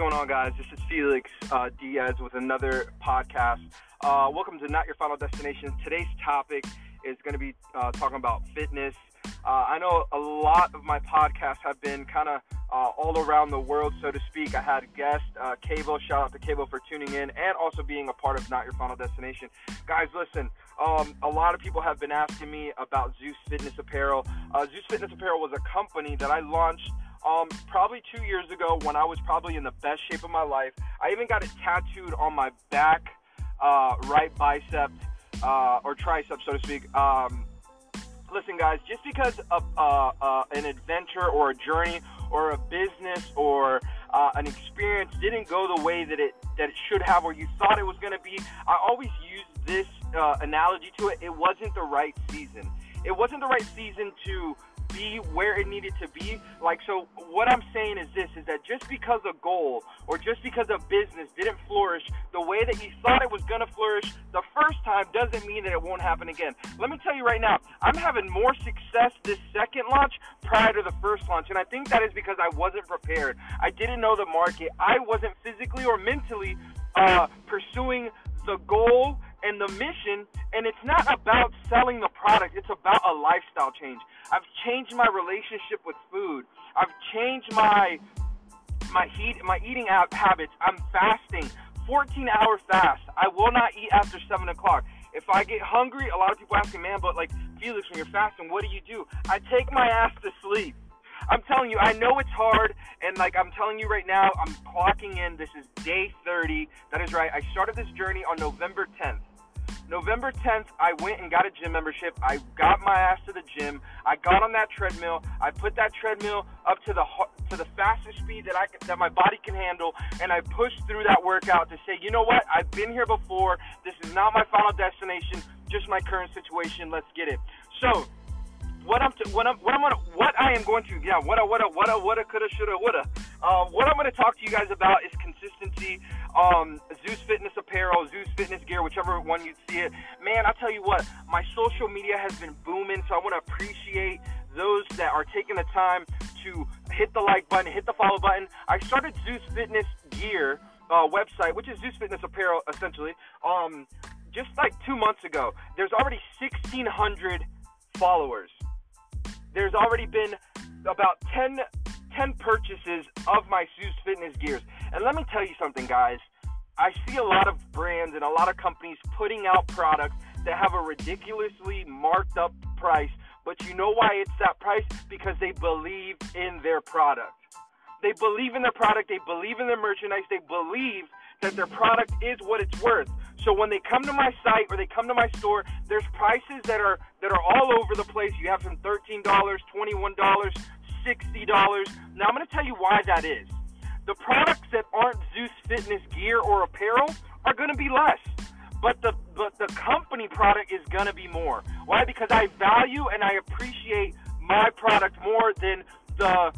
going on, guys? This is Felix uh, Diaz with another podcast. Uh, welcome to Not Your Final Destination. Today's topic is going to be uh, talking about fitness. Uh, I know a lot of my podcasts have been kind of uh, all around the world, so to speak. I had guest uh. Shout out to Cavo for tuning in and also being a part of Not Your Final Destination. Guys, listen. Um, a lot of people have been asking me about Zeus Fitness Apparel. Uh, Zeus Fitness Apparel was a company that I launched um, probably two years ago when I was probably in the best shape of my life. I even got it tattooed on my back, uh, right bicep, uh, or tricep, so to speak. Um, listen, guys, just because of uh, uh, an adventure or a journey or a business or uh, an experience didn't go the way that it that it should have or you thought it was going to be, I always use this uh, analogy to it. It wasn't the right season. It wasn't the right season to be where it needed to be. Like, so what I'm saying is this is that just because a goal or just because a business didn't flourish the way that you thought it was going to flourish the first time doesn't mean that it won't happen again. Let me tell you right now, I'm having more success this second launch prior to the first launch. And I think that is because I wasn't prepared. I didn't know the market. I wasn't physically or mentally uh, pursuing the goal and the mission, and it's not about selling the product, it's about a lifestyle change. I've changed my relationship with food. I've changed my my heat my eating habits. I'm fasting, 14 hour fast. I will not eat after seven o'clock. If I get hungry, a lot of people ask me, man, but like Felix, when you're fasting, what do you do? I take my ass to sleep. I'm telling you, I know it's hard, and like I'm telling you right now, I'm clocking in. This is day 30. That is right. I started this journey on November 10th. November 10th, I went and got a gym membership. I got my ass to the gym. I got on that treadmill. I put that treadmill up to the to the fastest speed that I that my body can handle, and I pushed through that workout to say, you know what? I've been here before. This is not my final destination, just my current situation. Let's get it. So what I'm what I'm what I'm gonna what I am going to yeah what I what I what I what I coulda shoulda woulda uh, what I'm gonna talk to you guys about is consistency. Um, Zeus Fitness apparel, Fitness gear, whichever one you see it. Man, I tell you what, my social media has been booming, so I want to appreciate those that are taking the time to hit the like button, hit the follow button. I started Zeus Fitness gear uh, website, which is Zeus Fitness apparel essentially. Um, just like two months ago, there's already 1,600 followers there's already been about 10, 10 purchases of my Zeus Fitness gears. And let me tell you something, guys. I see a lot of brands and a lot of companies putting out products that have a ridiculously marked up price. But you know why it's that price? Because they believe in their product. They believe in their product, they believe in their merchandise, they believe that their product is what it's worth. So when they come to my site or they come to my store, there's prices that are that are all over the place. You have from $13, $21, $60. Now I'm going to tell you why that is. The products that aren't Zeus Fitness gear or apparel are going to be less. But the but the company product is going to be more. Why? Because I value and I appreciate my product more than the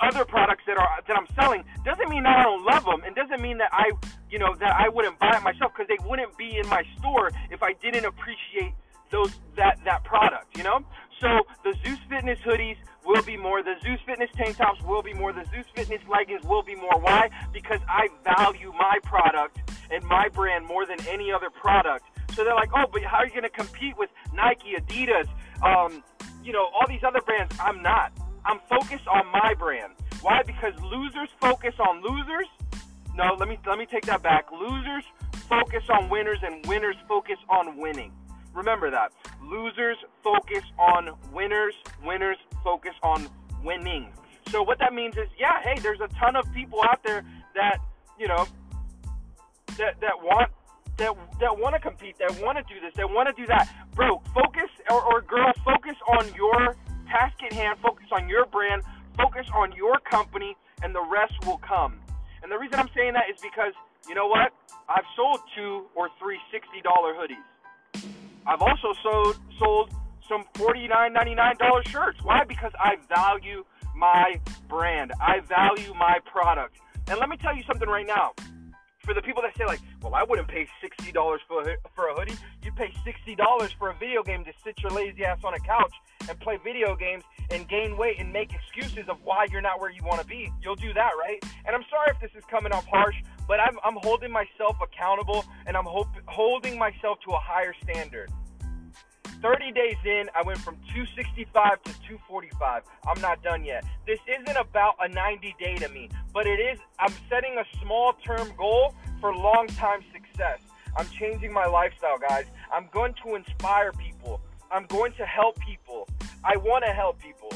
other products that are that I'm selling doesn't mean that I don't love them, and doesn't mean that I, you know, that I wouldn't buy it myself because they wouldn't be in my store if I didn't appreciate those that that product, you know. So the Zeus Fitness hoodies will be more. The Zeus Fitness tank tops will be more. The Zeus Fitness leggings will be more. Why? Because I value my product and my brand more than any other product. So they're like, oh, but how are you going to compete with Nike, Adidas, um, you know, all these other brands? I'm not. I'm focused on my brand. Why? Because losers focus on losers. No, let me let me take that back. Losers focus on winners and winners focus on winning. Remember that. Losers focus on winners, winners focus on winning. So what that means is, yeah, hey, there's a ton of people out there that, you know, that that want that that want to compete, that want to do this, that want to do that. Bro, focus or, or girl, focus on your task at hand, focus on your brand, focus on your company, and the rest will come. And the reason I'm saying that is because, you know what? I've sold two or three $60 hoodies. I've also sold, sold some $49.99 shirts. Why? Because I value my brand, I value my product. And let me tell you something right now. For the people that say like, well, I wouldn't pay sixty dollars for a, for a hoodie. You'd pay sixty dollars for a video game to sit your lazy ass on a couch and play video games and gain weight and make excuses of why you're not where you want to be. You'll do that, right? And I'm sorry if this is coming off harsh, but I'm, I'm holding myself accountable and I'm hope, holding myself to a higher standard. 30 days in, I went from 265 to 245. I'm not done yet. This isn't about a 90 day to me, but it is, I'm setting a small term goal for long time success. I'm changing my lifestyle, guys. I'm going to inspire people. I'm going to help people. I want to help people.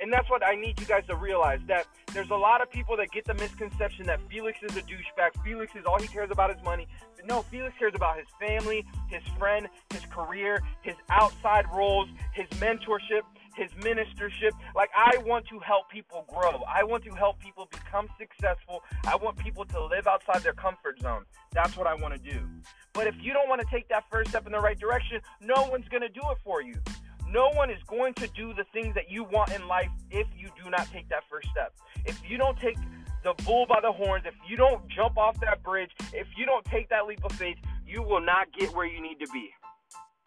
And that's what I need you guys to realize that there's a lot of people that get the misconception that Felix is a douchebag. Felix is all he cares about is money. But no, Felix cares about his family, his friend, his career, his outside roles, his mentorship, his ministership. Like, I want to help people grow. I want to help people become successful. I want people to live outside their comfort zone. That's what I want to do. But if you don't want to take that first step in the right direction, no one's going to do it for you. No one is going to do the things that you want in life if you do not take that first step. If you don't take the bull by the horns, if you don't jump off that bridge, if you don't take that leap of faith, you will not get where you need to be.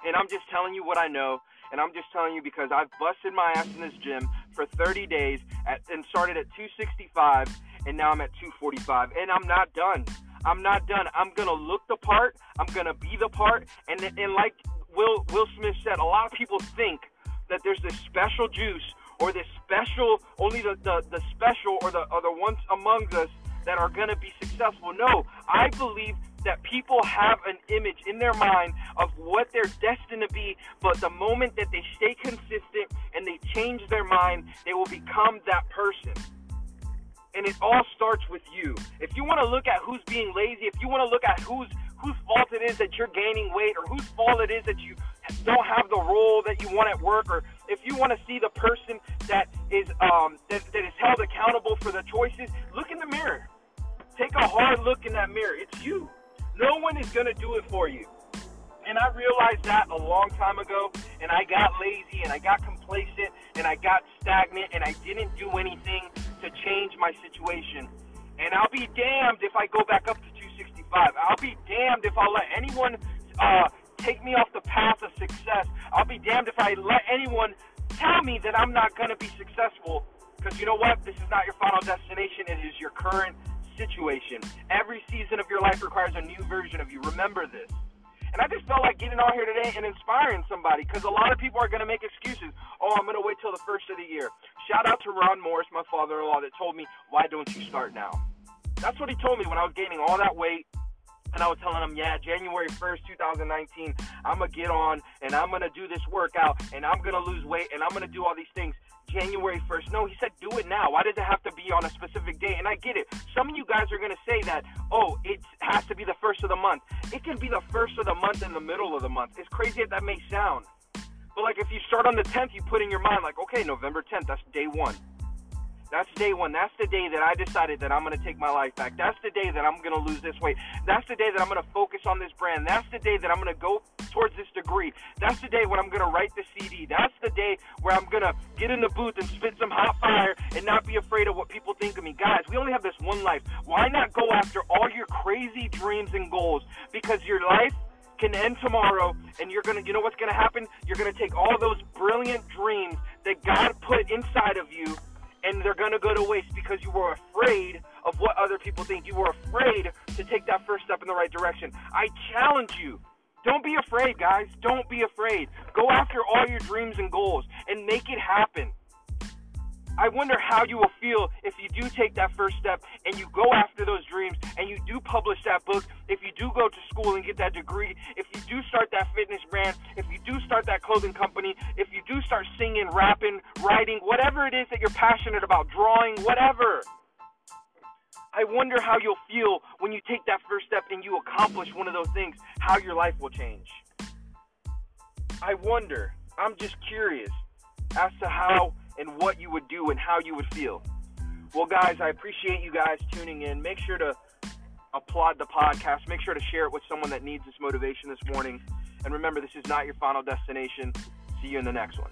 And I'm just telling you what I know, and I'm just telling you because I've busted my ass in this gym for 30 days at, and started at 265, and now I'm at 245, and I'm not done. I'm not done. I'm gonna look the part. I'm gonna be the part, and and like Will Will Smith said, a lot of people think that there's this special juice or this special only the, the, the special or the or the ones among us that are gonna be successful. No, I believe that people have an image in their mind of what they're destined to be, but the moment that they stay consistent and they change their mind, they will become that person. And it all starts with you. If you want to look at who's being lazy, if you want to look at who's whose fault it is that you're gaining weight or whose fault it is that you don't have the role that you want at work or if you want to see the person that is um, that, that is held accountable for the choices look in the mirror. Take a hard look in that mirror. It's you. No one is going to do it for you. And I realized that a long time ago, and I got lazy, and I got complacent, and I got stagnant, and I didn't do anything to change my situation. And I'll be damned if I go back up to 265. I'll be damned if I'll let anyone uh, take me off the path of success. I'll be damned if I let anyone tell me that I'm not going to be successful. Because you know what? This is not your final destination. It is your current situation. Every season of your life requires a new version of you. Remember this. And I just felt like getting on here today and inspiring somebody because a lot of people are going to make excuses. Oh, I'm going to wait till the first of the year. Shout out to Ron Morris, my father in law, that told me, why don't you start now? That's what he told me when I was gaining all that weight. And I was telling him, yeah, January 1st, 2019, I'm going to get on and I'm going to do this workout and I'm going to lose weight and I'm going to do all these things. January 1st. No, he said do it now. Why does it have to be on a specific day? And I get it. Some of you guys are going to say that, oh, it has to be the first of the month. It can be the first of the month in the middle of the month. As crazy as that may sound. But like if you start on the 10th, you put in your mind, like, okay, November 10th, that's day one. That's day one. That's the day that I decided that I'm going to take my life back. That's the day that I'm going to lose this weight. That's the day that I'm going to focus on this brand. That's the day that I'm going to go towards this degree. That's the day when I'm going to write the CD. That's the day where I'm going to get in the booth and spit some hot fire and not be afraid of what people think of me. Guys, we only have this one life. Why not go after all your crazy dreams and goals? Because your life can end tomorrow and you're going to you know what's going to happen? You're going to take all those brilliant dreams that God put inside of you and they're going to go to waste because you were afraid of what other people think. You were afraid to take that first step in the right direction. I challenge you. Don't be afraid, guys. Don't be afraid. Go after all your dreams and goals and make it happen. I wonder how you will feel if you do take that first step and you go after those dreams and you do publish that book, if you do go to school and get that degree, if you do start that fitness brand, if you do start that clothing company, if you do start singing, rapping, writing, whatever it is that you're passionate about, drawing, whatever. I wonder how you'll feel when you take that first step and you accomplish one of those things, how your life will change. I wonder. I'm just curious as to how and what you would do and how you would feel. Well, guys, I appreciate you guys tuning in. Make sure to applaud the podcast. Make sure to share it with someone that needs this motivation this morning. And remember, this is not your final destination. See you in the next one.